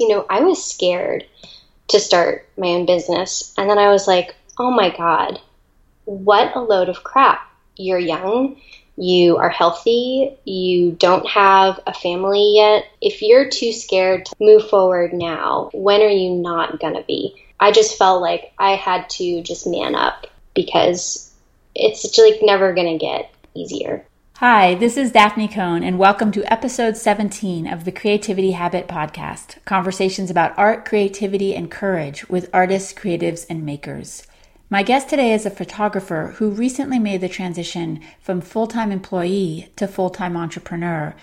You know, I was scared to start my own business. And then I was like, oh my God, what a load of crap. You're young, you are healthy, you don't have a family yet. If you're too scared to move forward now, when are you not going to be? I just felt like I had to just man up because it's like never going to get easier. Hi, this is Daphne Cohn, and welcome to episode 17 of the Creativity Habit Podcast conversations about art, creativity, and courage with artists, creatives, and makers. My guest today is a photographer who recently made the transition from full time employee to full time entrepreneur,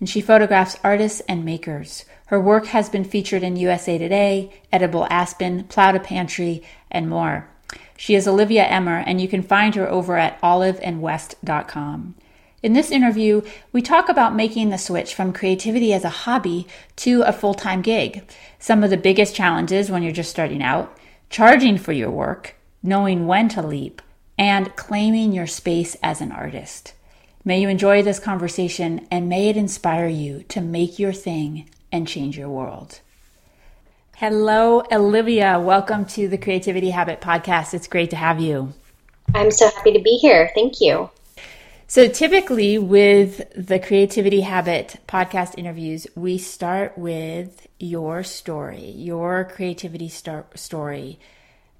and she photographs artists and makers. Her work has been featured in USA Today, Edible Aspen, Plough to Pantry, and more. She is Olivia Emmer, and you can find her over at oliveandwest.com. In this interview, we talk about making the switch from creativity as a hobby to a full time gig, some of the biggest challenges when you're just starting out, charging for your work, knowing when to leap, and claiming your space as an artist. May you enjoy this conversation and may it inspire you to make your thing and change your world. Hello, Olivia. Welcome to the Creativity Habit Podcast. It's great to have you. I'm so happy to be here. Thank you. So, typically with the Creativity Habit podcast interviews, we start with your story, your creativity story,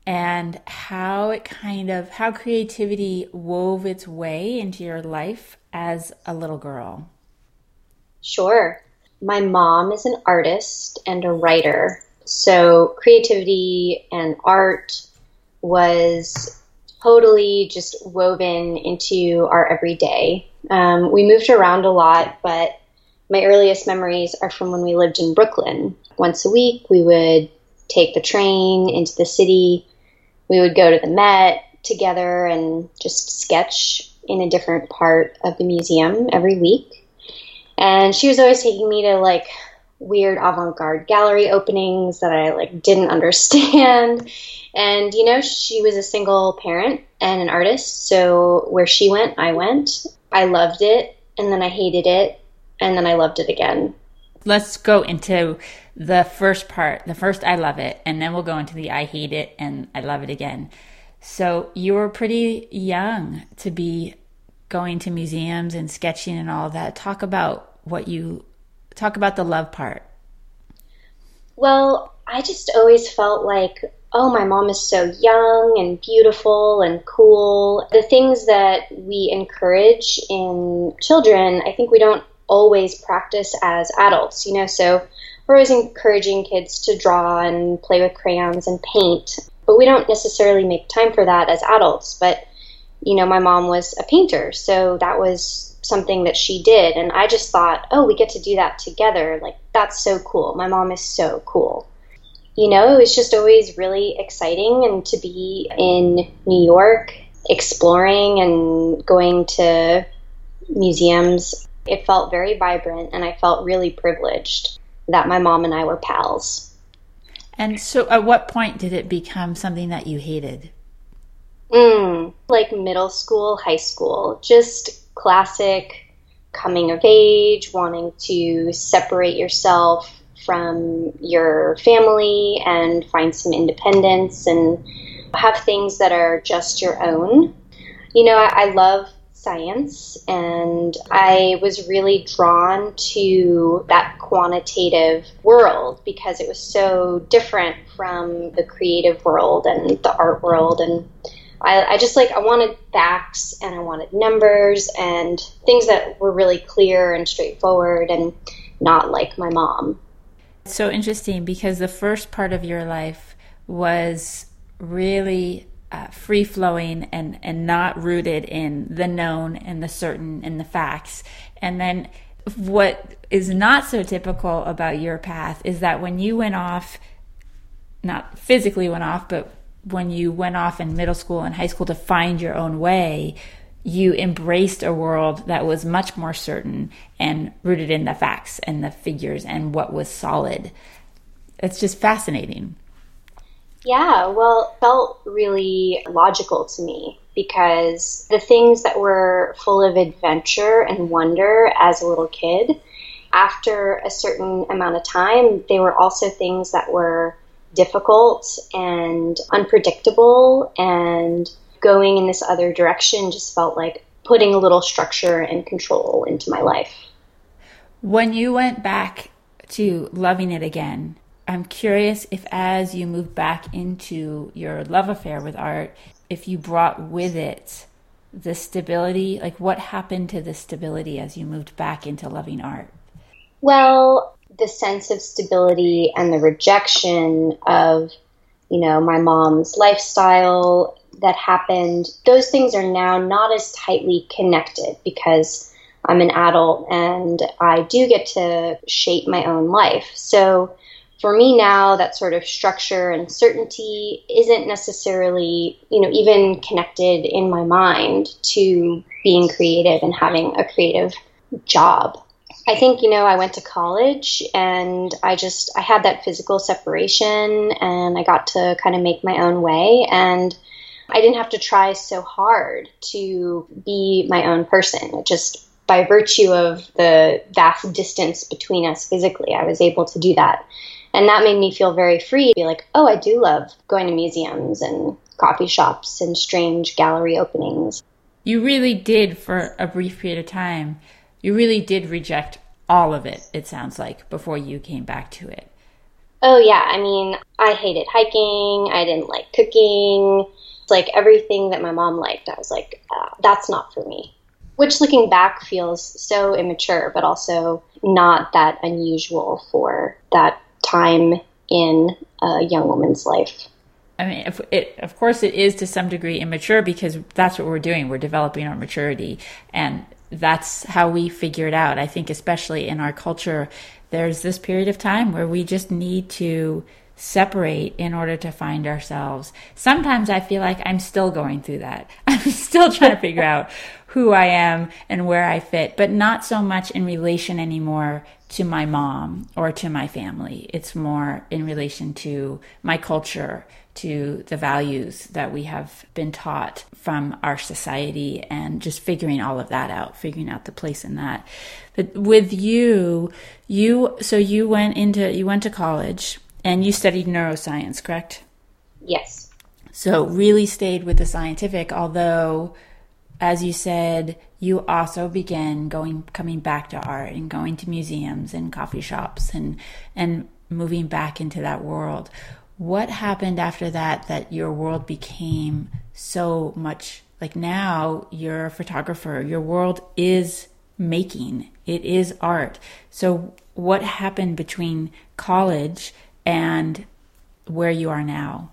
and how it kind of, how creativity wove its way into your life as a little girl. Sure. My mom is an artist and a writer. So, creativity and art was totally just woven into our everyday. Um, we moved around a lot, but my earliest memories are from when we lived in Brooklyn. Once a week, we would take the train into the city. We would go to the Met together and just sketch in a different part of the museum every week. And she was always taking me to like weird avant-garde gallery openings that I like didn't understand. And you know, she was a single parent and an artist, so where she went, I went. I loved it, and then I hated it, and then I loved it again. Let's go into the first part, the first I love it, and then we'll go into the I hate it and I love it again. So you were pretty young to be going to museums and sketching and all that. Talk about what you talk about the love part. Well, I just always felt like, oh, my mom is so young and beautiful and cool. The things that we encourage in children, I think we don't always practice as adults, you know, so we're always encouraging kids to draw and play with crayons and paint, but we don't necessarily make time for that as adults. But, you know, my mom was a painter, so that was something that she did and I just thought, "Oh, we get to do that together. Like that's so cool. My mom is so cool." You know, it was just always really exciting and to be in New York exploring and going to museums. It felt very vibrant and I felt really privileged that my mom and I were pals. And so at what point did it become something that you hated? Mm, like middle school, high school. Just classic coming of age, wanting to separate yourself from your family and find some independence and have things that are just your own. You know, I, I love science and I was really drawn to that quantitative world because it was so different from the creative world and the art world and I, I just like I wanted facts and I wanted numbers and things that were really clear and straightforward and not like my mom. So interesting because the first part of your life was really uh, free flowing and, and not rooted in the known and the certain and the facts. And then what is not so typical about your path is that when you went off, not physically went off, but when you went off in middle school and high school to find your own way, you embraced a world that was much more certain and rooted in the facts and the figures and what was solid. It's just fascinating. Yeah, well, it felt really logical to me because the things that were full of adventure and wonder as a little kid, after a certain amount of time, they were also things that were difficult and unpredictable and going in this other direction just felt like putting a little structure and control into my life. When you went back to loving it again, I'm curious if as you moved back into your love affair with art, if you brought with it the stability, like what happened to the stability as you moved back into loving art? Well, the sense of stability and the rejection of, you know, my mom's lifestyle that happened, those things are now not as tightly connected because I'm an adult and I do get to shape my own life. So for me now, that sort of structure and certainty isn't necessarily, you know, even connected in my mind to being creative and having a creative job. I think, you know, I went to college and I just, I had that physical separation and I got to kind of make my own way. And I didn't have to try so hard to be my own person. Just, by virtue of the vast distance between us physically, I was able to do that. And that made me feel very free to be like, oh, I do love going to museums and coffee shops and strange gallery openings. You really did, for a brief period of time, you really did reject all of it, it sounds like, before you came back to it. Oh, yeah. I mean, I hated hiking. I didn't like cooking. Like everything that my mom liked, I was like, uh, that's not for me. Which, looking back, feels so immature, but also not that unusual for that time in a young woman's life. I mean, if it, of course, it is to some degree immature because that's what we're doing. We're developing our maturity, and that's how we figure it out. I think, especially in our culture, there's this period of time where we just need to separate in order to find ourselves. Sometimes I feel like I'm still going through that. I'm still trying to figure out who I am and where I fit, but not so much in relation anymore to my mom or to my family. It's more in relation to my culture, to the values that we have been taught from our society and just figuring all of that out, figuring out the place in that. But with you, you so you went into you went to college and you studied neuroscience, correct? Yes. So really stayed with the scientific, although as you said, you also began going coming back to art and going to museums and coffee shops and and moving back into that world. What happened after that that your world became so much like now you're a photographer. Your world is making. It is art. So what happened between college and where you are now?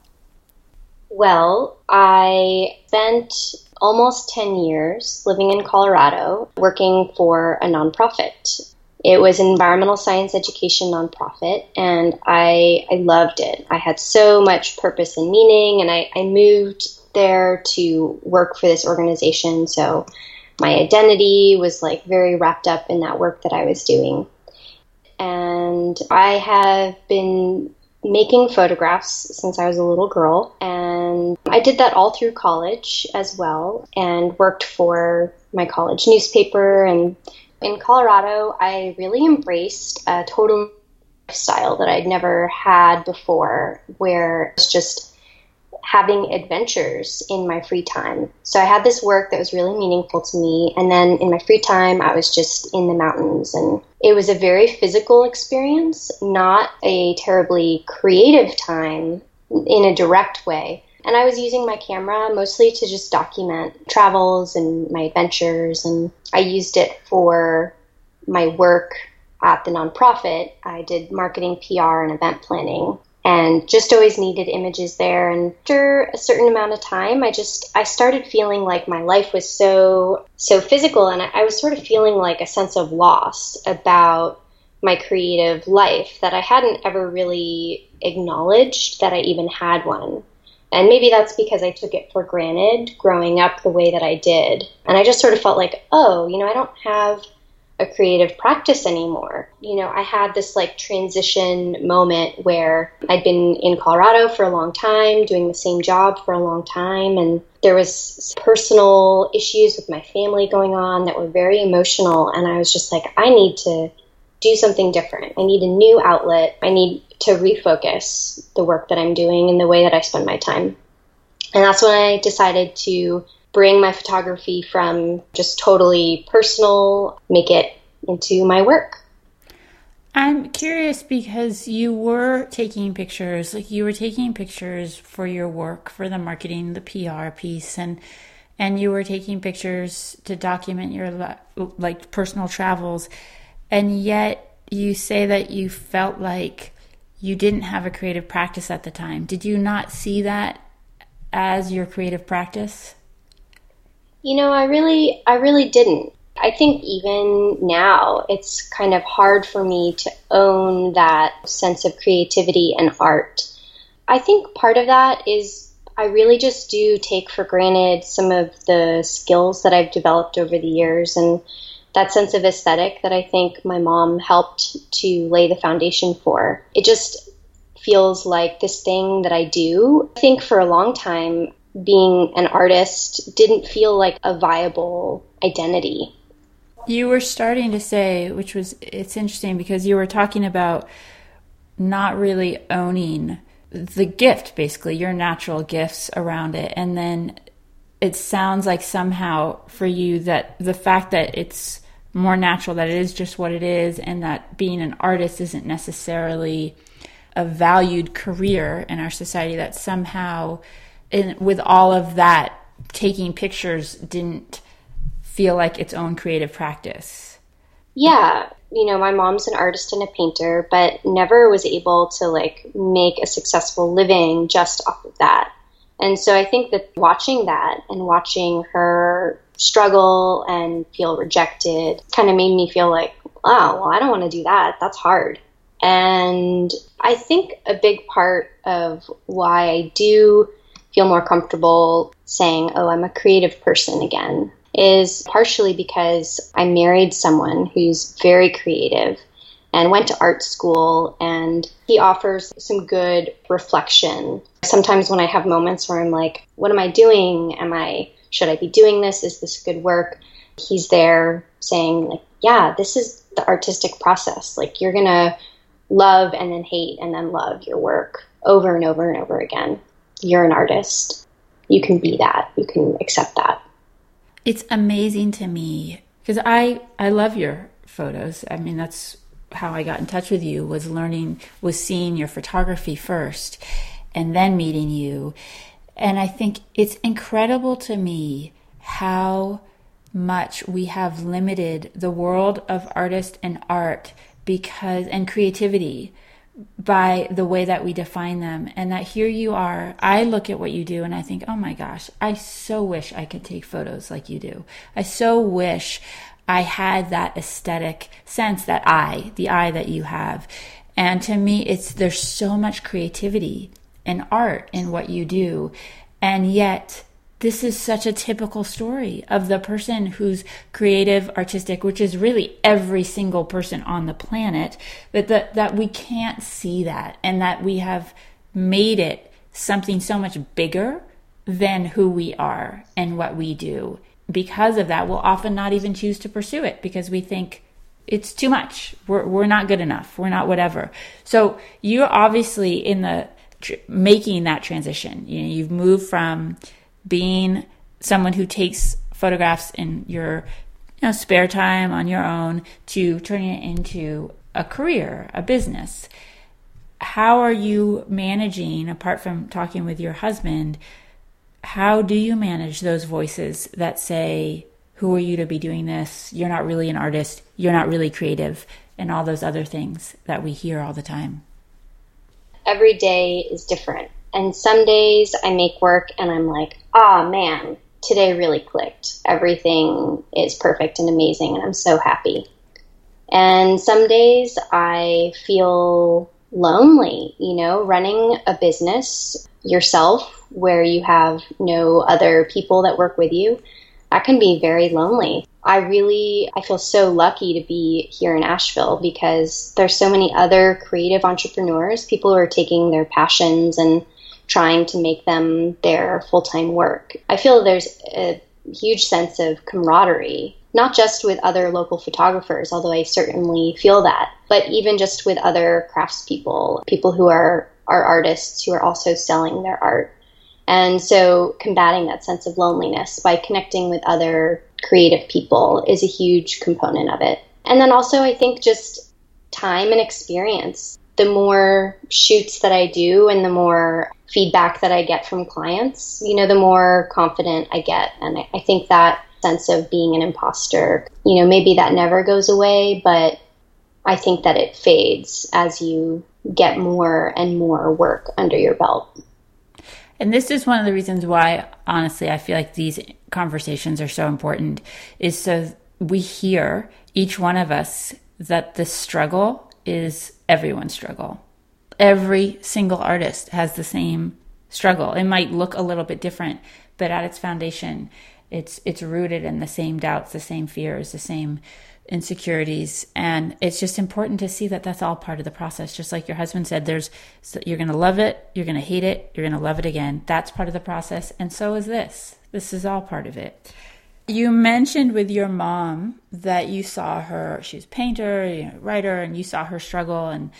Well, I spent almost 10 years living in Colorado working for a nonprofit. It was an environmental science education nonprofit, and I, I loved it. I had so much purpose and meaning, and I, I moved there to work for this organization. So my identity was like very wrapped up in that work that I was doing. And I have been making photographs since I was a little girl. And I did that all through college as well and worked for my college newspaper. And in Colorado, I really embraced a total style that I'd never had before, where it's just having adventures in my free time. So I had this work that was really meaningful to me. And then in my free time, I was just in the mountains. And it was a very physical experience, not a terribly creative time in a direct way. And I was using my camera mostly to just document travels and my adventures. And I used it for my work at the nonprofit. I did marketing, PR, and event planning and just always needed images there and after a certain amount of time i just i started feeling like my life was so so physical and I, I, was sort of feeling like a sense of loss about my creative life that i hadn't ever really acknowledged that i even had one and maybe that's because i took it for granted growing up the way that i did and i just sort of felt like oh you know i don't have a creative practice anymore. You know, I had this like transition moment where I'd been in Colorado for a long time, doing the same job for a long time, and there was personal issues with my family going on that were very emotional and I was just like I need to do something different. I need a new outlet. I need to refocus the work that I'm doing and the way that I spend my time. And that's when I decided to bring my photography from just totally personal, make it into my work. I'm curious because you were taking pictures, like you were taking pictures for your work, for the marketing, the PR piece, and and you were taking pictures to document your like personal travels, and yet you say that you felt like you didn't have a creative practice at the time. Did you not see that as your creative practice? You know, I really I really didn't. I think even now it's kind of hard for me to own that sense of creativity and art. I think part of that is I really just do take for granted some of the skills that I've developed over the years and that sense of aesthetic that I think my mom helped to lay the foundation for. It just feels like this thing that I do. I think for a long time, being an artist didn't feel like a viable identity. You were starting to say, which was, it's interesting because you were talking about not really owning the gift, basically, your natural gifts around it. And then it sounds like somehow for you that the fact that it's more natural, that it is just what it is, and that being an artist isn't necessarily a valued career in our society, that somehow, in, with all of that, taking pictures didn't feel like its own creative practice? Yeah, you know, my mom's an artist and a painter, but never was able to like make a successful living just off of that. And so I think that watching that and watching her struggle and feel rejected kind of made me feel like, wow, well, I don't want to do that. That's hard. And I think a big part of why I do feel more comfortable saying, oh, I'm a creative person again is partially because I married someone who's very creative and went to art school and he offers some good reflection. Sometimes when I have moments where I'm like, what am I doing? Am I should I be doing this? Is this good work? He's there saying like, yeah, this is the artistic process. Like you're going to love and then hate and then love your work over and over and over again. You're an artist. You can be that. You can accept that it's amazing to me because I I love your photos. I mean, that's how I got in touch with you was learning was seeing your photography first and then meeting you. And I think it's incredible to me how much we have limited the world of artist and art because and creativity by the way that we define them and that here you are i look at what you do and i think oh my gosh i so wish i could take photos like you do i so wish i had that aesthetic sense that eye the eye that you have and to me it's there's so much creativity and art in what you do and yet this is such a typical story of the person who's creative, artistic, which is really every single person on the planet, that, that, that we can't see that and that we have made it something so much bigger than who we are and what we do. Because of that, we'll often not even choose to pursue it because we think it's too much. We're, we're not good enough. We're not whatever. So you're obviously in the making that transition. You know, you've moved from being someone who takes photographs in your you know, spare time on your own to turning it into a career, a business. How are you managing, apart from talking with your husband, how do you manage those voices that say, Who are you to be doing this? You're not really an artist. You're not really creative. And all those other things that we hear all the time. Every day is different. And some days I make work and I'm like, ah, oh, man, today really clicked. Everything is perfect and amazing, and I'm so happy. And some days I feel lonely, you know, running a business yourself where you have no other people that work with you. That can be very lonely. I really I feel so lucky to be here in Asheville because there's so many other creative entrepreneurs, people who are taking their passions and trying to make them their full time work. I feel there's a huge sense of camaraderie not just with other local photographers, although I certainly feel that, but even just with other craftspeople, people who are, are artists who are also selling their art. And so combating that sense of loneliness by connecting with other creative people is a huge component of it. And then also, I think just time and experience. The more shoots that I do and the more feedback that I get from clients, you know, the more confident I get. And I, I think that sense of being an imposter. You know, maybe that never goes away, but I think that it fades as you get more and more work under your belt. And this is one of the reasons why, honestly, I feel like these conversations are so important, is so we hear, each one of us, that the struggle is everyone's struggle. Every single artist has the same struggle. It might look a little bit different, but at its foundation, it's it's rooted in the same doubts, the same fears, the same insecurities and it's just important to see that that's all part of the process just like your husband said there's you're going to love it you're going to hate it you're going to love it again that's part of the process and so is this this is all part of it you mentioned with your mom that you saw her she was a painter you know, writer and you saw her struggle and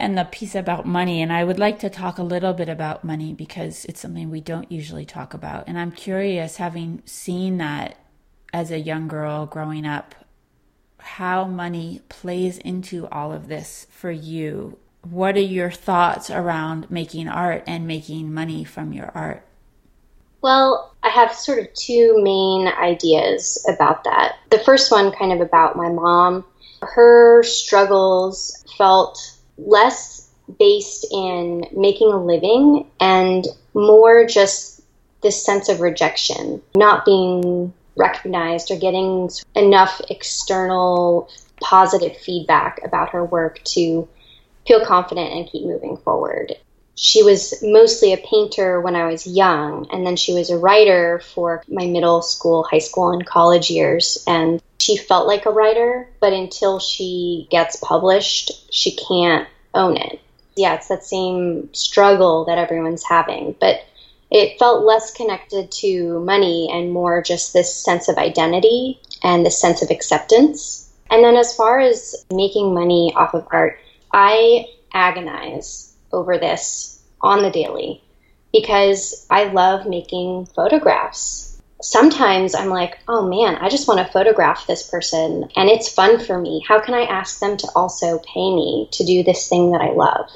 and the piece about money. And I would like to talk a little bit about money because it's something we don't usually talk about. And I'm curious, having seen that as a young girl growing up, how money plays into all of this for you. What are your thoughts around making art and making money from your art? Well, I have sort of two main ideas about that. The first one, kind of about my mom. Her struggles felt less based in making a living and more just this sense of rejection, not being recognized or getting enough external positive feedback about her work to feel confident and keep moving forward. She was mostly a painter when I was young, and then she was a writer for my middle school, high school, and college years. And she felt like a writer, but until she gets published, she can't own it. Yeah, it's that same struggle that everyone's having, but it felt less connected to money and more just this sense of identity and this sense of acceptance. And then as far as making money off of art, I agonize over this on the daily because I love making photographs sometimes I'm like, oh man, I just want to photograph this person and it's fun for me. How can I ask them to also pay me to do this thing that I love?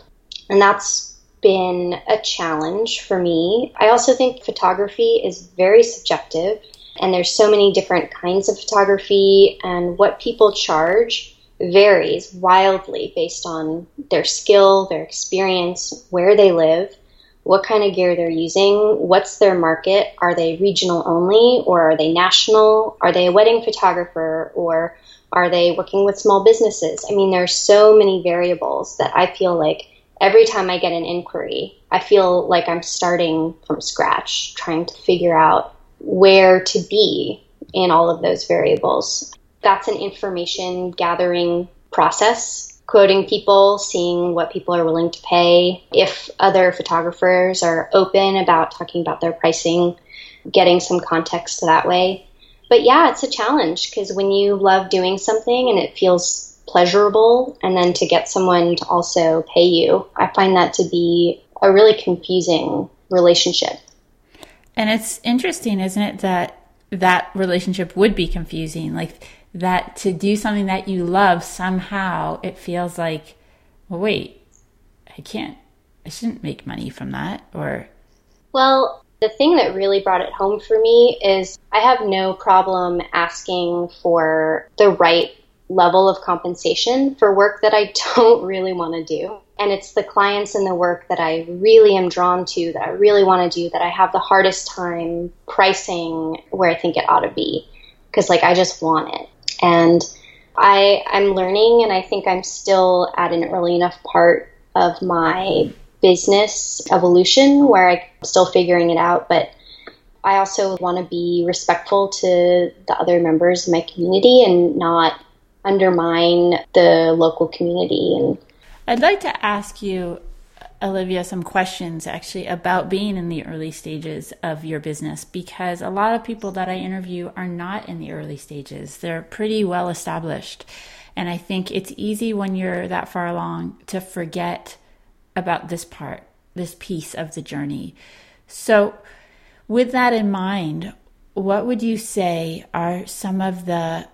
And that's been a challenge for me. I also think photography is very subjective and there's so many different kinds of photography and what people charge varies wildly based on their skill, their experience, where they live what kind of gear they're using, what's their market, are they regional only or are they national, are they a wedding photographer or are they working with small businesses? I mean, there's so many variables that I feel like every time I get an inquiry, I feel like I'm starting from scratch, trying to figure out where to be in all of those variables. That's an information gathering process quoting people, seeing what people are willing to pay, if other photographers are open about talking about their pricing, getting some context that way. But yeah, it's a challenge because when you love doing something and it feels pleasurable, and then to get someone to also pay you, I find that to be a really confusing relationship. And it's interesting, isn't it, that that relationship would be confusing? Like, that to do something that you love somehow it feels like well wait i can't i shouldn't make money from that or well the thing that really brought it home for me is i have no problem asking for the right level of compensation for work that i don't really want to do. And it's the clients and the work that i really am drawn to that i really want to do that i have the hardest time pricing where i think it ought to be. Because like i just want it. And I, I'm learning, and I think I'm still at an early enough part of my business evolution where I'm still figuring it out. But I also want to be respectful to the other members of my community and not undermine the local community. And I'd like to ask you Olivia some questions actually about being in the early stages of your business because a lot of people that I interview are not in the early stages. They're pretty well established. And I think it's easy when you're that far along to forget about this part, this piece of the journey. So, with that in mind, what would you say are some of the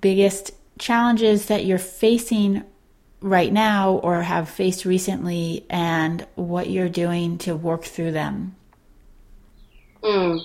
biggest challenges that you're facing right now or have faced recently and what you're doing to work through them? Mm.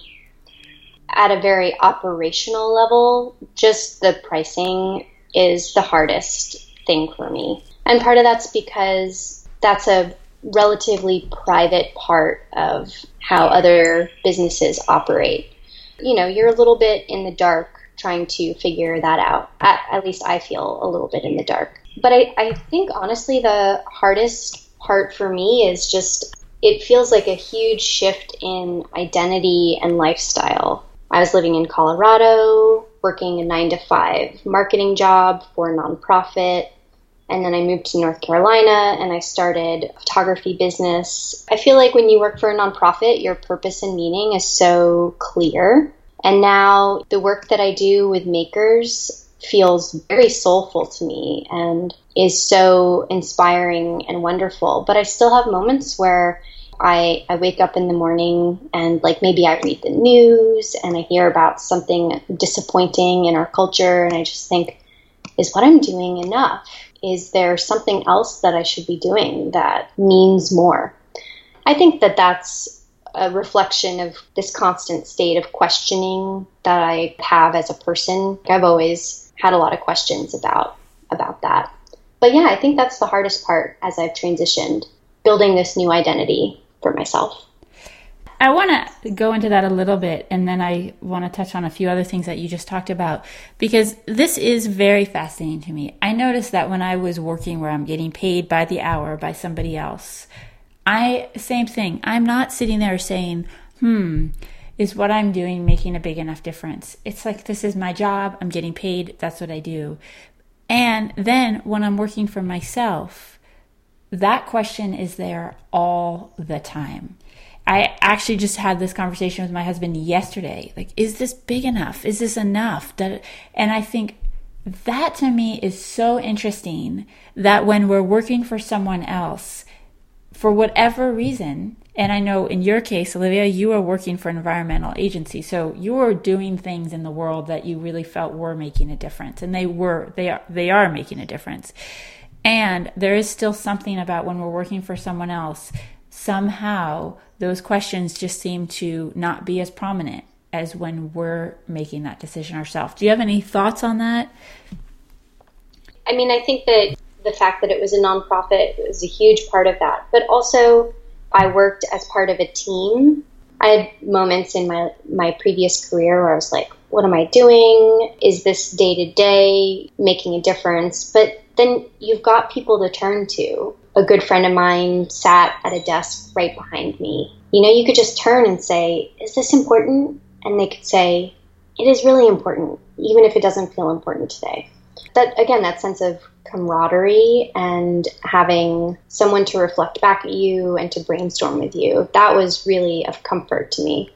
At a very operational level, just the pricing is the hardest thing for me. And part of that's because that's a relatively private part of how other businesses operate. You know, you're a little bit in the dark trying to figure that out. At, at least I feel a little bit in the dark. But I, I think honestly, the hardest part for me is just it feels like a huge shift in identity and lifestyle. I was living in Colorado, working a nine to five marketing job for a nonprofit. And then I moved to North Carolina and I started a photography business. I feel like when you work for a nonprofit, your purpose and meaning is so clear. And now the work that I do with makers feels very soulful to me and is so inspiring and wonderful. But I still have moments where I, I wake up in the morning and like maybe I read the news and I hear about something disappointing in our culture and I just think, is what I'm doing enough? Is there something else that I should be doing that means more? I think that that's a reflection of this constant state of questioning that I have as a person. I've always had a lot of questions about about that. But yeah, I think that's the hardest part as I've transitioned, building this new identity for myself. I want to go into that a little bit and then I want to touch on a few other things that you just talked about because this is very fascinating to me. I noticed that when I was working where I'm getting paid by the hour by somebody else, I, same thing. I'm not sitting there saying, hmm, is what I'm doing making a big enough difference? It's like this is my job, I'm getting paid, that's what I do. And then when I'm working for myself, that question is there all the time. I actually just had this conversation with my husband yesterday. Like, is this big enough? Is this enough? And I think that to me is so interesting that when we're working for someone else, for whatever reason, and I know in your case, Olivia, you are working for an environmental agency. So you are doing things in the world that you really felt were making a difference. And they were, they are, they are making a difference. And there is still something about when we're working for someone else, somehow those questions just seem to not be as prominent as when we're making that decision ourselves. Do you have any thoughts on that? I mean, I think that the fact that it was a nonprofit was a huge part of that. But also, I worked as part of a team. I had moments in my my previous career where I was like, what am I doing? Is this day to day making a difference? But then you've got people to turn to. A good friend of mine sat at a desk right behind me. You know, you could just turn and say, Is this important? And they could say, It is really important, even if it doesn't feel important today. That, again, that sense of camaraderie and having someone to reflect back at you and to brainstorm with you. That was really of comfort to me.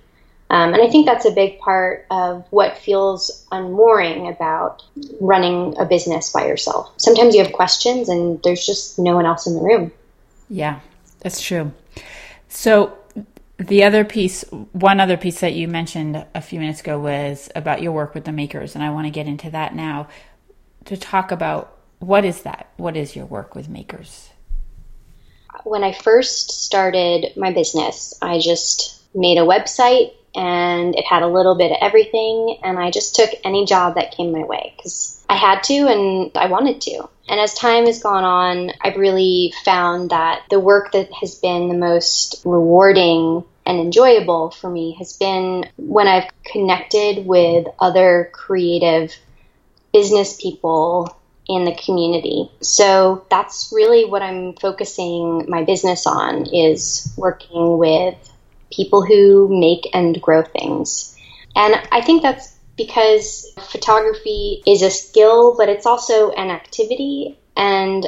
Um, and I think that's a big part of what feels unmooring about running a business by yourself. Sometimes you have questions and there's just no one else in the room. Yeah, that's true. So, the other piece, one other piece that you mentioned a few minutes ago was about your work with the makers, and I want to get into that now to talk about what is that? What is your work with makers? When I first started my business, I just made a website and it had a little bit of everything and I just took any job that came my way because I had to and I wanted to. And as time has gone on, I've really found that the work that has been the most rewarding and enjoyable for me has been when I've connected with other creative business people in the community. So that's really what I'm focusing my business on is working with people who make and grow things. And I think that's because photography is a skill, but it's also an activity. And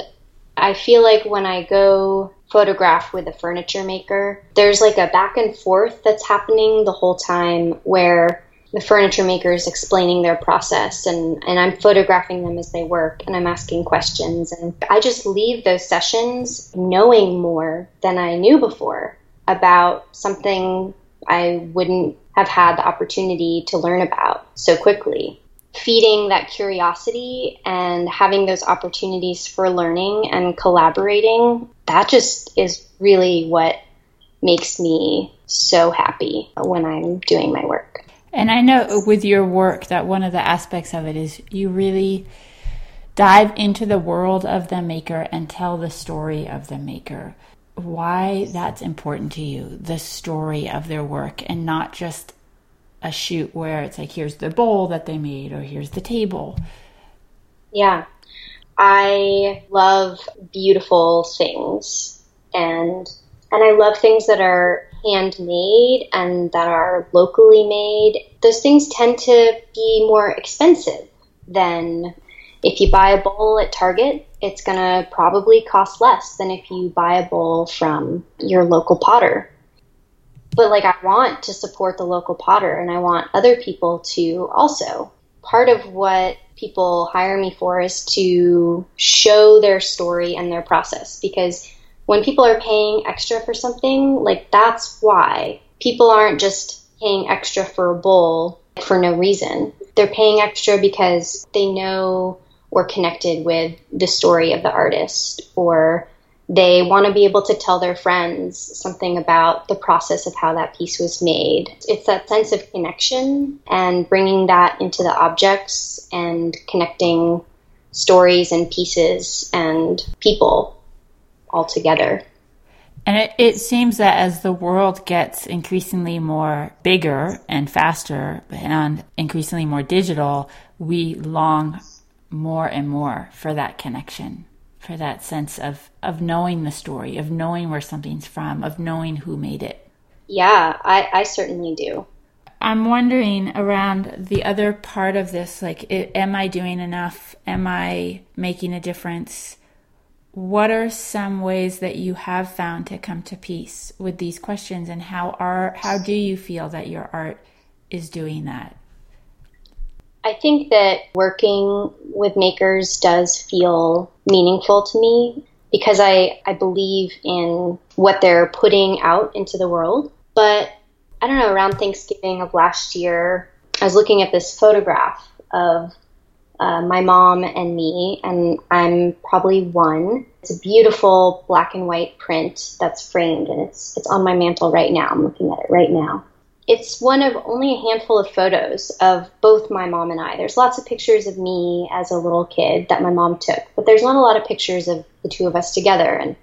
I feel like when I go photograph with a furniture maker. There's like a back and forth that's happening the whole time where the furniture makers explaining their process and, and I'm photographing them as they work and I'm asking questions. And I just leave those sessions knowing more than I knew before about something I wouldn't have had the opportunity to learn about so quickly feeding that curiosity and having those opportunities for learning and collaborating, that just is really what makes me so happy when I'm doing my work. And I know with your work that one of the aspects of it is you really dive into the world of the maker and tell the story of the maker. Why that's important to you, the story of their work, and not just a shoot where it's like here's the bowl that they made or here's the table. Yeah. I love beautiful things and and I love things that are handmade and that are locally made. Those things tend to be more expensive than if you buy a bowl at Target, it's going to probably cost less than if you buy a bowl from your local potter but like I want to support the local potter and I want other people to also. Part of what people hire me for is to show their story and their process because when people are paying extra for something, like that's why people aren't just paying extra for a bowl for no reason. They're paying extra because they know we're connected with the story of the artist or they want to be able to tell their friends something about the process of how that piece was made. It's that sense of connection and bringing that into the objects and connecting stories and pieces and people all together. And it, it seems that as the world gets increasingly more bigger and faster and increasingly more digital, we long more and more for that connection for that sense of of knowing the story, of knowing where something's from, of knowing who made it. Yeah, I, I certainly do. I'm wondering around the other part of this like it, am I doing enough? Am I making a difference? What are some ways that you have found to come to peace with these questions and how are how do you feel that your art is doing that? I think that working with makers does feel meaningful to me because I, I believe in what they're putting out into the world. But I don't know, around Thanksgiving of last year, I was looking at this photograph of uh, my mom and me, and I'm probably one. It's a beautiful black and white print that's framed, and it's it's on my mantle right now. I'm looking at it right now it's one of only a handful of photos of both my mom and I. There's lots of pictures of me as a little kid that my mom took, but there's not a lot of pictures of the two of us together. And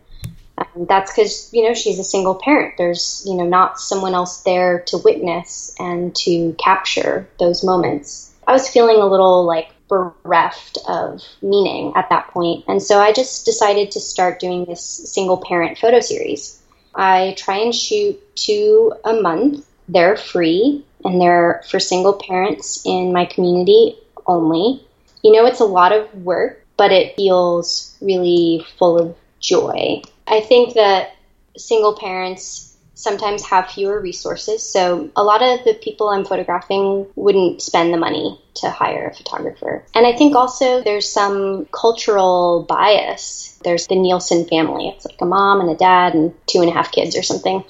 um, that's because, you know, she's a single parent. There's, you know, not someone else there to witness and to capture those moments. I was feeling a little like bereft of meaning at that point. And so I just decided to start doing this single parent photo series. I try and shoot two a month they're free and they're for single parents in my community only. You know, it's a lot of work, but it feels really full of joy. I think that single parents sometimes have fewer resources. So a lot of the people I'm photographing wouldn't spend the money to hire a photographer. And I think also there's some cultural bias. There's the Nielsen family. It's like a mom and a dad and two and a half kids or something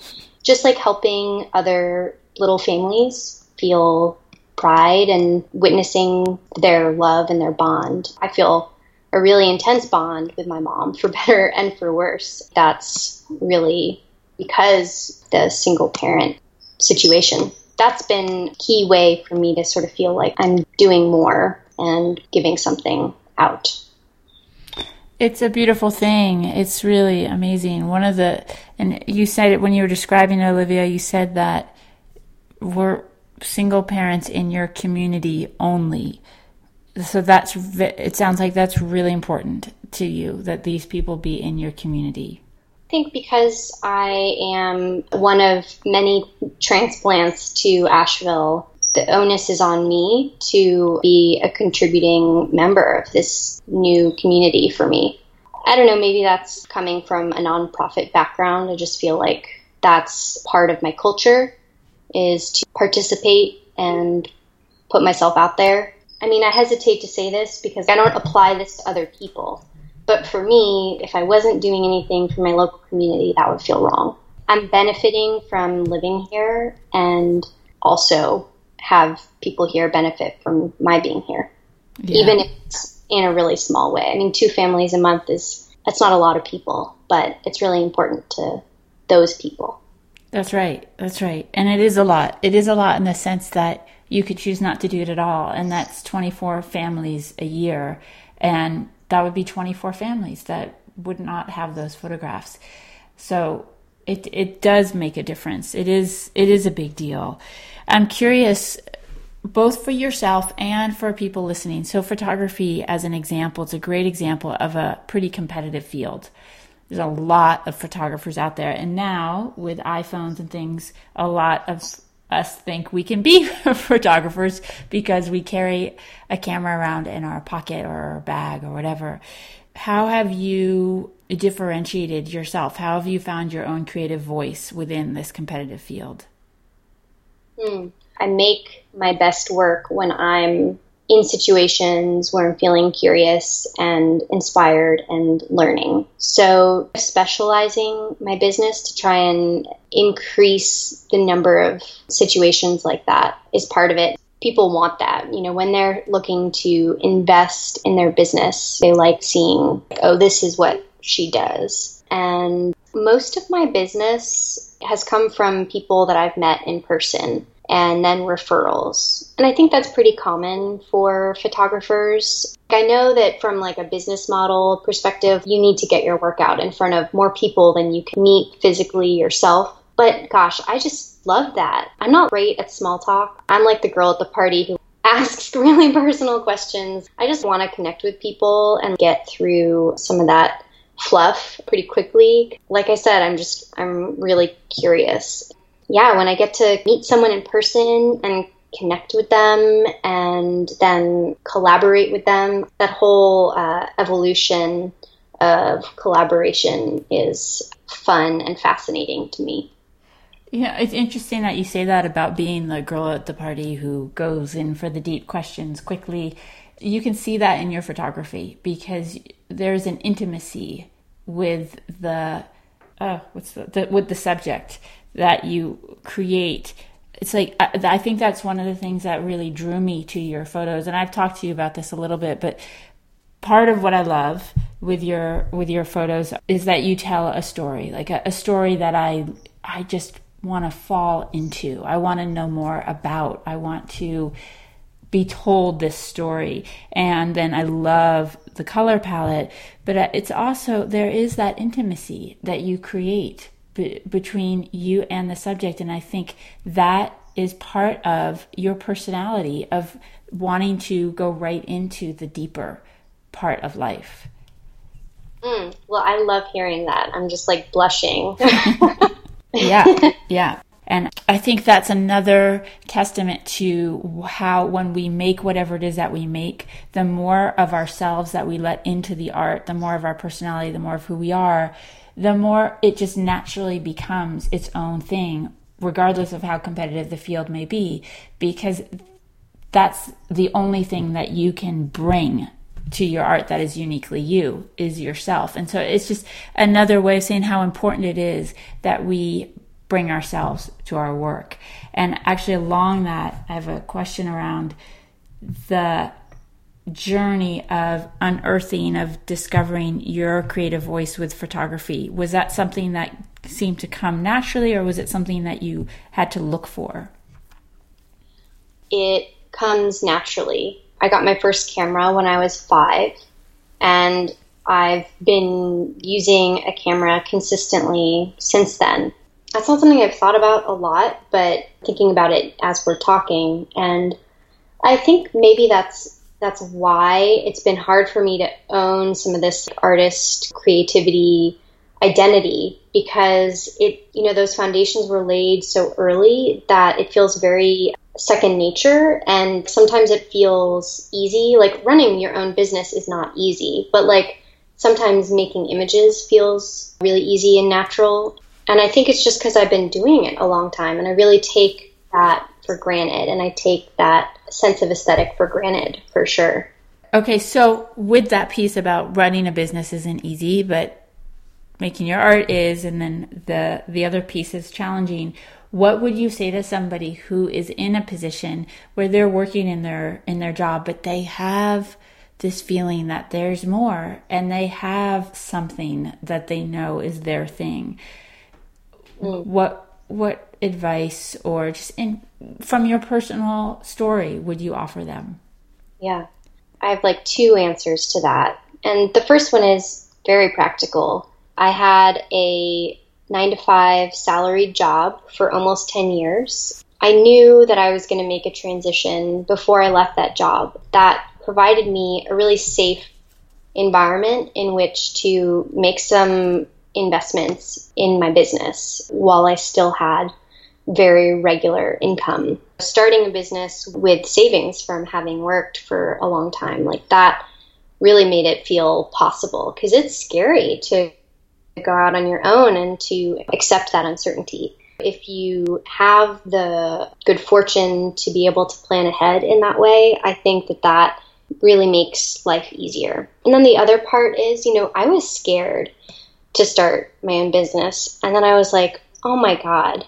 just like helping other little families feel pride and witnessing their love and their bond. I feel a really intense bond with my mom for better and for worse. That's really because the single parent situation. That's been key way for me to sort of feel like I'm doing more and giving something out. It's a beautiful thing. It's really amazing. One of the, and you said it when you were describing Olivia, you said that we're single parents in your community only. So that's, it sounds like that's really important to you that these people be in your community. I think because I am one of many transplants to Asheville, the onus is on me to be a contributing member of this new community for me. I don't know, maybe that's coming from a nonprofit background. I just feel like that's part of my culture is to participate and put myself out there. I mean, I hesitate to say this because I don't apply this to other people. But for me, if I wasn't doing anything for my local community, that would feel wrong. I'm benefiting from living here and also have people here benefit from my being here, yeah. even if it's in a really small way. I mean, two families a month is that's not a lot of people, but it's really important to those people. That's right. That's right. And it is a lot. It is a lot in the sense that you could choose not to do it at all, and that's 24 families a year. And that would be 24 families that would not have those photographs. So it it does make a difference. It is it is a big deal. I'm curious both for yourself and for people listening. So photography as an example, it's a great example of a pretty competitive field. There's a lot of photographers out there and now with iPhones and things, a lot of us think we can be photographers because we carry a camera around in our pocket or our bag or whatever. How have you differentiated yourself? How have you found your own creative voice within this competitive field? Hmm. I make my best work when I'm in situations where I'm feeling curious and inspired and learning. So, specializing my business to try and increase the number of situations like that is part of it. People want that. You know, when they're looking to invest in their business, they like seeing, like, oh, this is what she does. And most of my business has come from people that I've met in person and then referrals. And I think that's pretty common for photographers. I know that from like a business model perspective, you need to get your work out in front of more people than you can meet physically yourself. But gosh, I just love that. I'm not great at small talk. I'm like the girl at the party who asks really personal questions. I just want to connect with people and get through some of that fluff pretty quickly. Like I said, I'm just, I'm really curious yeah, when I get to meet someone in person and connect with them and then collaborate with them, that whole uh, evolution of collaboration is fun and fascinating to me. Yeah, it's interesting that you say that about being the girl at the party who goes in for the deep questions quickly. You can see that in your photography because there's an intimacy with the uh, what's the, the with the subject that you create. It's like I, I, think that's one of the things that really drew me to your photos and i've talked to you about this a little bit but part of what i love with your with your photos is that you tell a story like a, a story that i i just want to fall into. I want to know more about. I want to be told this story. And then i love the color palette but uh, it's also there is that intimacy that you create be- between you and the subject. And I think that is part of your personality of wanting to go right into the deeper part of life. Mm, well, I love hearing that. I'm just like blushing. yeah, yeah. And I think that's another testament to how, when we make whatever it is that we make, the more of ourselves that we let into the art, the more of our personality, the more of who we are, the more it just naturally becomes its own thing, regardless of how competitive the field may be, because that's the only thing that you can bring to your art that is uniquely you is yourself. And so it's just another way of saying how important it is that we bring ourselves to our work. And actually, along that, I have a question around the journey of unearthing of discovering your creative voice with photography. Was that something that seemed to come naturally or was it something that you had to look for? It comes naturally. I got my first camera when i was five and i've been using a camera consistently since then. That's not something i've thought about a lot but thinking about it as we're talking and i think maybe that's that's why it's been hard for me to own some of this artist creativity identity because it you know those foundations were laid so early that it feels very second nature and sometimes it feels easy like running your own business is not easy but like sometimes making images feels really easy and natural. And I think it's just because I've been doing it a long time and I really take that for granted and I take that sense of aesthetic for granted for sure. Okay, so with that piece about running a business isn't easy, but making your art is and then the the other piece is challenging. What would you say to somebody who is in a position where they're working in their in their job but they have this feeling that there's more and they have something that they know is their thing. Mm. What what advice or just in from your personal story would you offer them? Yeah. I have like two answers to that. And the first one is very practical. I had a 9 to 5 salaried job for almost 10 years. I knew that I was going to make a transition before I left that job. That provided me a really safe environment in which to make some investments in my business while I still had very regular income. Starting a business with savings from having worked for a long time, like that really made it feel possible because it's scary to go out on your own and to accept that uncertainty. If you have the good fortune to be able to plan ahead in that way, I think that that really makes life easier. And then the other part is, you know, I was scared to start my own business. And then I was like, oh my God,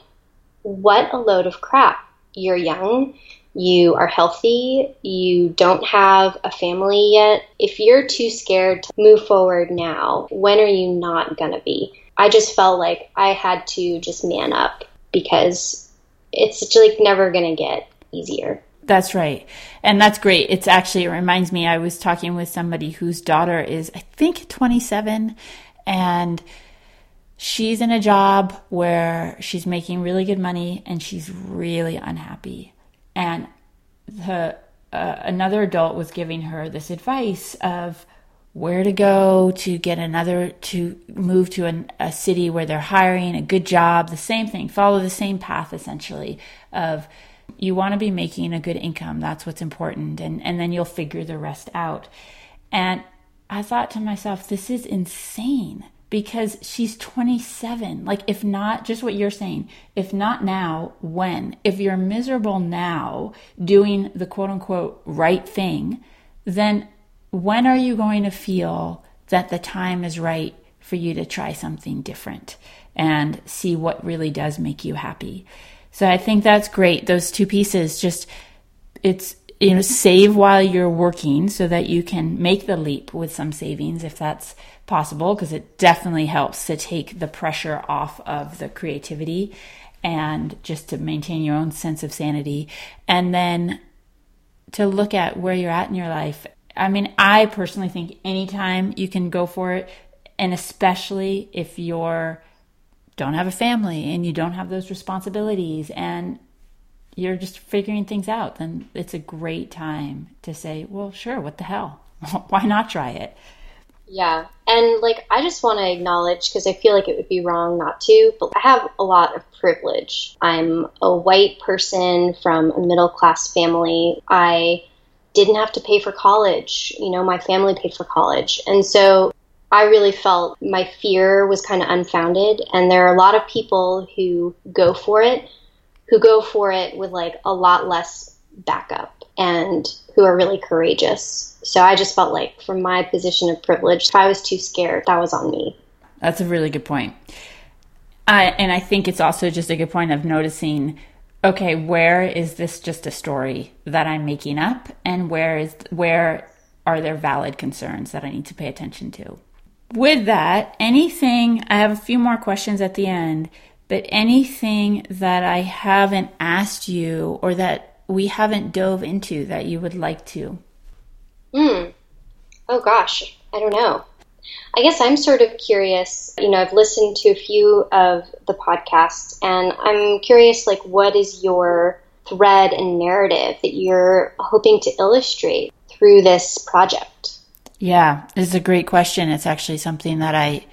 what a load of crap. You're young, you are healthy, you don't have a family yet. If you're too scared to move forward now, when are you not going to be? I just felt like I had to just man up because it's like never going to get easier. That's right. And that's great. It's actually, it reminds me, I was talking with somebody whose daughter is, I think, 27, and she's in a job where she's making really good money and she's really unhappy. And the, uh, another adult was giving her this advice of where to go to get another, to move to an, a city where they're hiring a good job, the same thing, follow the same path essentially of, you want to be making a good income. That's what's important. And, and then you'll figure the rest out. And I thought to myself, this is insane because she's 27. Like, if not, just what you're saying, if not now, when? If you're miserable now doing the quote unquote right thing, then when are you going to feel that the time is right for you to try something different and see what really does make you happy? So I think that's great. Those two pieces just it's you know save while you're working so that you can make the leap with some savings if that's possible because it definitely helps to take the pressure off of the creativity and just to maintain your own sense of sanity and then to look at where you're at in your life. I mean, I personally think anytime you can go for it and especially if you're don't have a family and you don't have those responsibilities and you're just figuring things out, then it's a great time to say, well, sure, what the hell? Why not try it? Yeah. And like, I just want to acknowledge because I feel like it would be wrong not to, but I have a lot of privilege. I'm a white person from a middle class family. I didn't have to pay for college. You know, my family paid for college. And so I really felt my fear was kind of unfounded. And there are a lot of people who go for it, who go for it with like a lot less backup and who are really courageous. So I just felt like from my position of privilege, if I was too scared, that was on me. That's a really good point. And I think it's also just a good point of noticing okay, where is this just a story that I'm making up? And where is where are there valid concerns that I need to pay attention to? with that, anything, I have a few more questions at the end, but anything that I haven't asked you or that we haven't dove into that you would like to? Hmm. Oh gosh, I don't know. I guess I'm sort of curious. You know, I've listened to a few of the podcasts and I'm curious like what is your thread and narrative that you're hoping to illustrate through this project? Yeah, it's a great question. It's actually something that I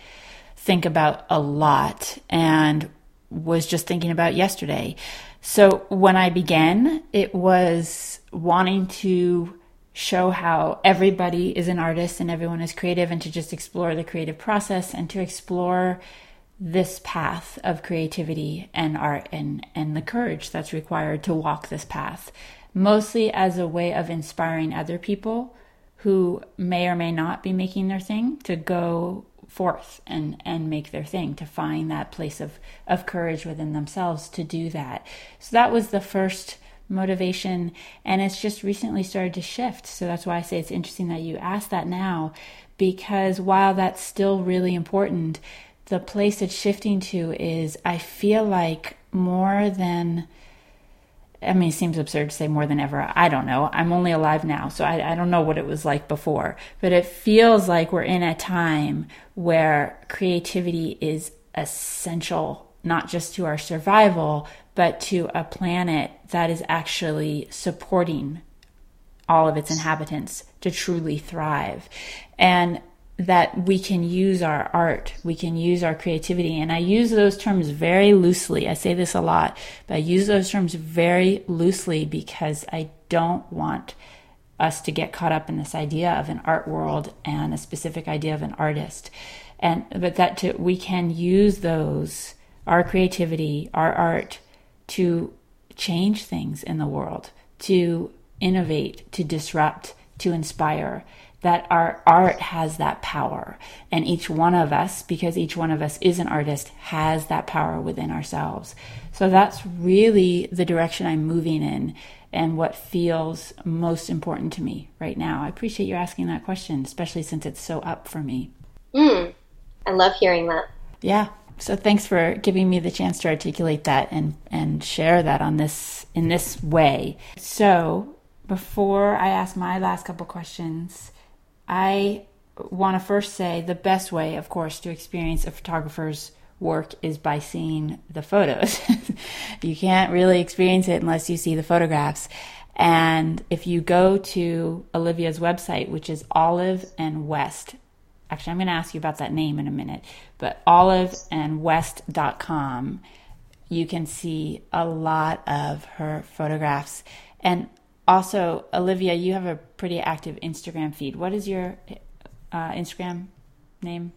think about a lot and was just thinking about yesterday. So when I began, it was wanting to show how everybody is an artist and everyone is creative and to just explore the creative process and to explore this path of creativity and art and, and the courage that's required to walk this path, mostly as a way of inspiring other people who may or may not be making their thing to go forth and, and make their thing, to find that place of, of courage within themselves to do that. So that was the first motivation and it's just recently started to shift so that's why i say it's interesting that you asked that now because while that's still really important the place it's shifting to is I feel like more than I mean, it seems absurd to say more than ever. I don't know. I'm only alive now, so I, I, don't know what it was like before. But it feels like we're in a time where creativity is essential, not just to our survival, but to a planet that is actually supporting all of its inhabitants to truly thrive. And that we can use our art, we can use our creativity. And I use those terms very loosely. I say this a lot, but I use those terms very loosely because I don't want us to get caught up in this idea of an art world and a specific idea of an artist. And but that to, we can use those our creativity, our art to change things in the world, to innovate, to disrupt, to inspire that our art has that power. And each one of us, because each one of us is an artist, has that power within ourselves. So that's really the direction I'm moving in and what feels most important to me right now. I appreciate you asking that question, especially since it's so up for me. Mm, I love hearing that. Yeah. So thanks for giving me the chance to articulate that and, and share that on this in this way. So before I ask my last couple questions, I want to first say the best way, of course, to experience a photographer's work is by seeing the photos. you can't really experience it unless you see the photographs. And if you go to Olivia's website, which is Olive and West, actually, I'm going to ask you about that name in a minute, but oliveandwest.com, you can see a lot of her photographs. And also, Olivia, you have a pretty active Instagram feed. What is your uh, Instagram name?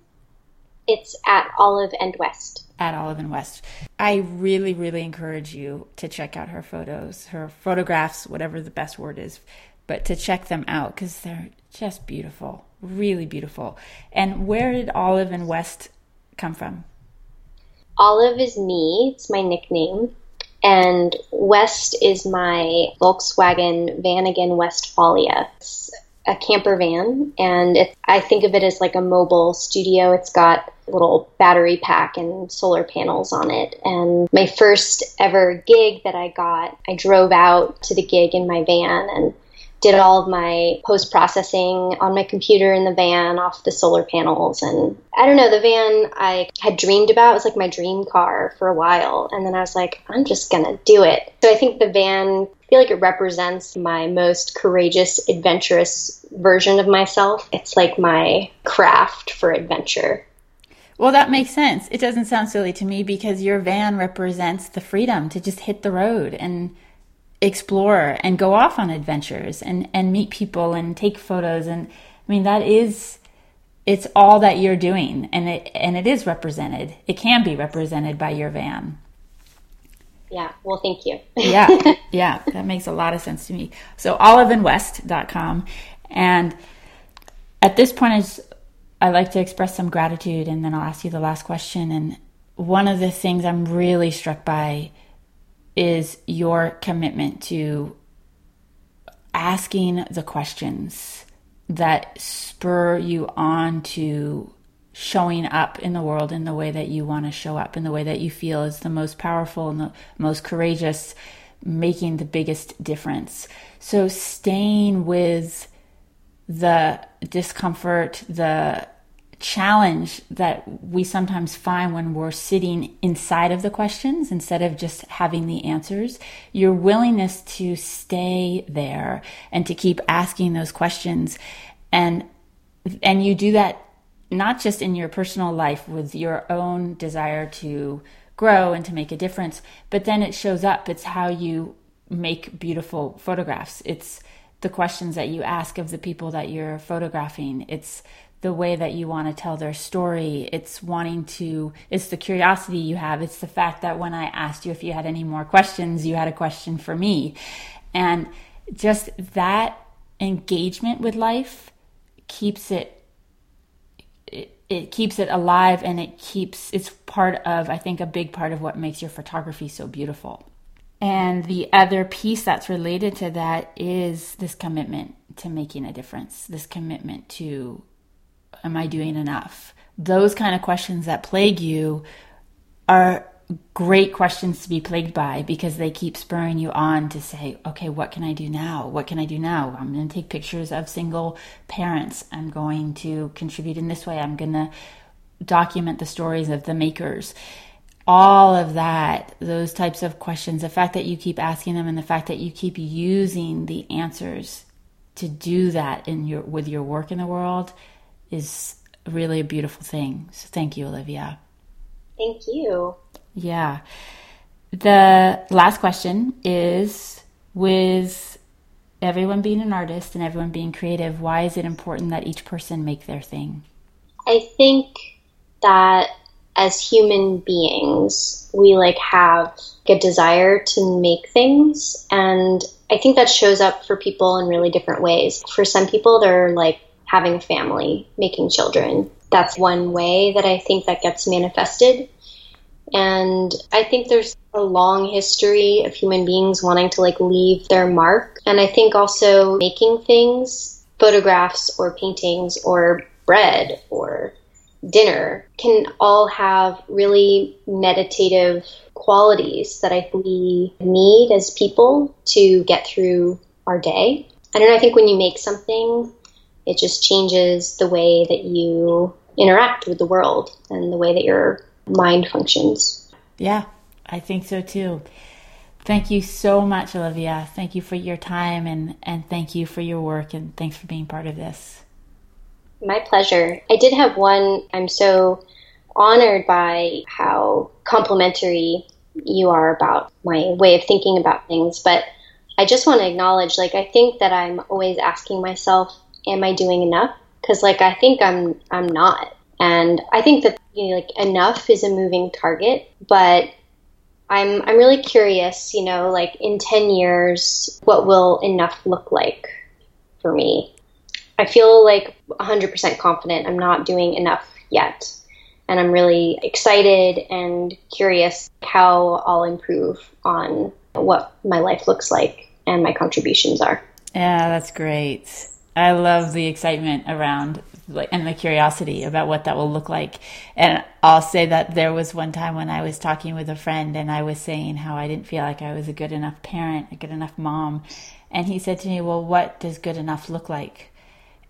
It's at Olive and West. At Olive and West. I really, really encourage you to check out her photos, her photographs, whatever the best word is, but to check them out because they're just beautiful, really beautiful. And where did Olive and West come from? Olive is me, it's my nickname and West is my Volkswagen Vanagon Westfalia. It's a camper van, and it, I think of it as like a mobile studio. It's got a little battery pack and solar panels on it. And my first ever gig that I got, I drove out to the gig in my van and did all of my post processing on my computer in the van off the solar panels. And I don't know, the van I had dreamed about was like my dream car for a while. And then I was like, I'm just going to do it. So I think the van, I feel like it represents my most courageous, adventurous version of myself. It's like my craft for adventure. Well, that makes sense. It doesn't sound silly to me because your van represents the freedom to just hit the road and explore and go off on adventures and and meet people and take photos and I mean that is it's all that you're doing and it and it is represented. It can be represented by your van. Yeah, well thank you. yeah. Yeah, that makes a lot of sense to me. So oliveandwest.com and at this point is I like to express some gratitude and then I'll ask you the last question and one of the things I'm really struck by is your commitment to asking the questions that spur you on to showing up in the world in the way that you want to show up, in the way that you feel is the most powerful and the most courageous, making the biggest difference. So, staying with the discomfort, the challenge that we sometimes find when we're sitting inside of the questions instead of just having the answers. Your willingness to stay there and to keep asking those questions and and you do that not just in your personal life with your own desire to grow and to make a difference, but then it shows up. It's how you make beautiful photographs. It's the questions that you ask of the people that you're photographing. It's the way that you want to tell their story. It's wanting to, it's the curiosity you have. It's the fact that when I asked you if you had any more questions, you had a question for me. And just that engagement with life keeps it it, keeps it alive and it keeps it's part of i think a big part of what makes your photography so beautiful and the other piece that's related to that is this commitment to making a difference this commitment to am i doing enough those kind of questions that plague you are great questions to be plagued by because they keep spurring you on to say, okay, what can I do now? What can I do now? I'm going to take pictures of single parents. I'm going to contribute in this way. I'm going to document the stories of the makers. All of that, those types of questions, the fact that you keep asking them and the fact that you keep using the answers to do that in your with your work in the world is really a beautiful thing. So thank you, Olivia. Thank you. Yeah. The last question is with everyone being an artist and everyone being creative, why is it important that each person make their thing? I think that as human beings, we like have a desire to make things and I think that shows up for people in really different ways. For some people they're like having a family, making children. That's one way that I think that gets manifested. And I think there's a long history of human beings wanting to like leave their mark. And I think also making things, photographs or paintings or bread or dinner can all have really meditative qualities that I think we need as people to get through our day. I don't know, I think when you make something, it just changes the way that you interact with the world and the way that you're mind functions. Yeah, I think so too. Thank you so much, Olivia. Thank you for your time and, and thank you for your work and thanks for being part of this. My pleasure. I did have one. I'm so honored by how complimentary you are about my way of thinking about things, but I just want to acknowledge like I think that I'm always asking myself, am I doing enough? Cuz like I think I'm I'm not. And I think that you know, like enough is a moving target, but I'm I'm really curious, you know, like in 10 years what will enough look like for me. I feel like 100% confident I'm not doing enough yet. And I'm really excited and curious how I'll improve on what my life looks like and my contributions are. Yeah, that's great. I love the excitement around and the curiosity about what that will look like. And I'll say that there was one time when I was talking with a friend and I was saying how I didn't feel like I was a good enough parent, a good enough mom. And he said to me, "Well, what does good enough look like?"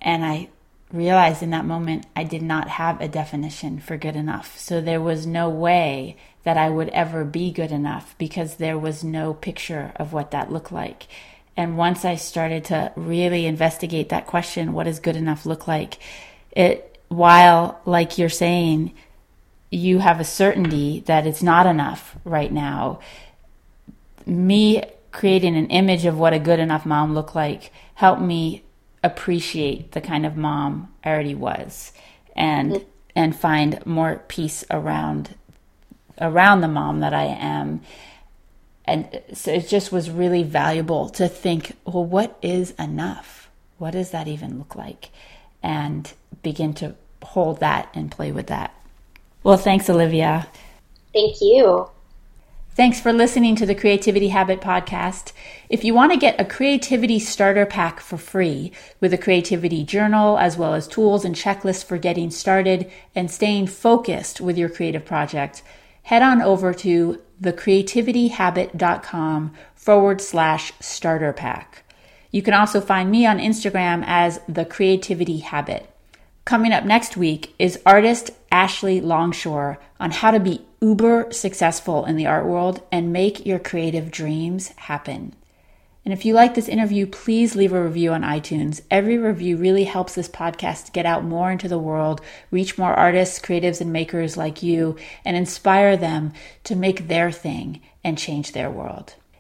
And I realized in that moment I did not have a definition for good enough. So there was no way that I would ever be good enough because there was no picture of what that looked like. And once I started to really investigate that question, what does good enough look like? It, while, like you're saying, you have a certainty that it's not enough right now, me creating an image of what a good enough mom looked like helped me appreciate the kind of mom I already was and mm-hmm. and find more peace around around the mom that I am and so it just was really valuable to think well what is enough? What does that even look like? And begin to hold that and play with that. Well thanks olivia. Thank you. Thanks for listening to the Creativity Habit Podcast. If you want to get a creativity starter pack for free with a creativity journal, as well as tools and checklists for getting started and staying focused with your creative project, head on over to thecreativityhabit.com forward slash starter pack. You can also find me on Instagram as The Creativity Habit. Coming up next week is artist Ashley Longshore on how to be uber successful in the art world and make your creative dreams happen. And if you like this interview, please leave a review on iTunes. Every review really helps this podcast get out more into the world, reach more artists, creatives, and makers like you, and inspire them to make their thing and change their world.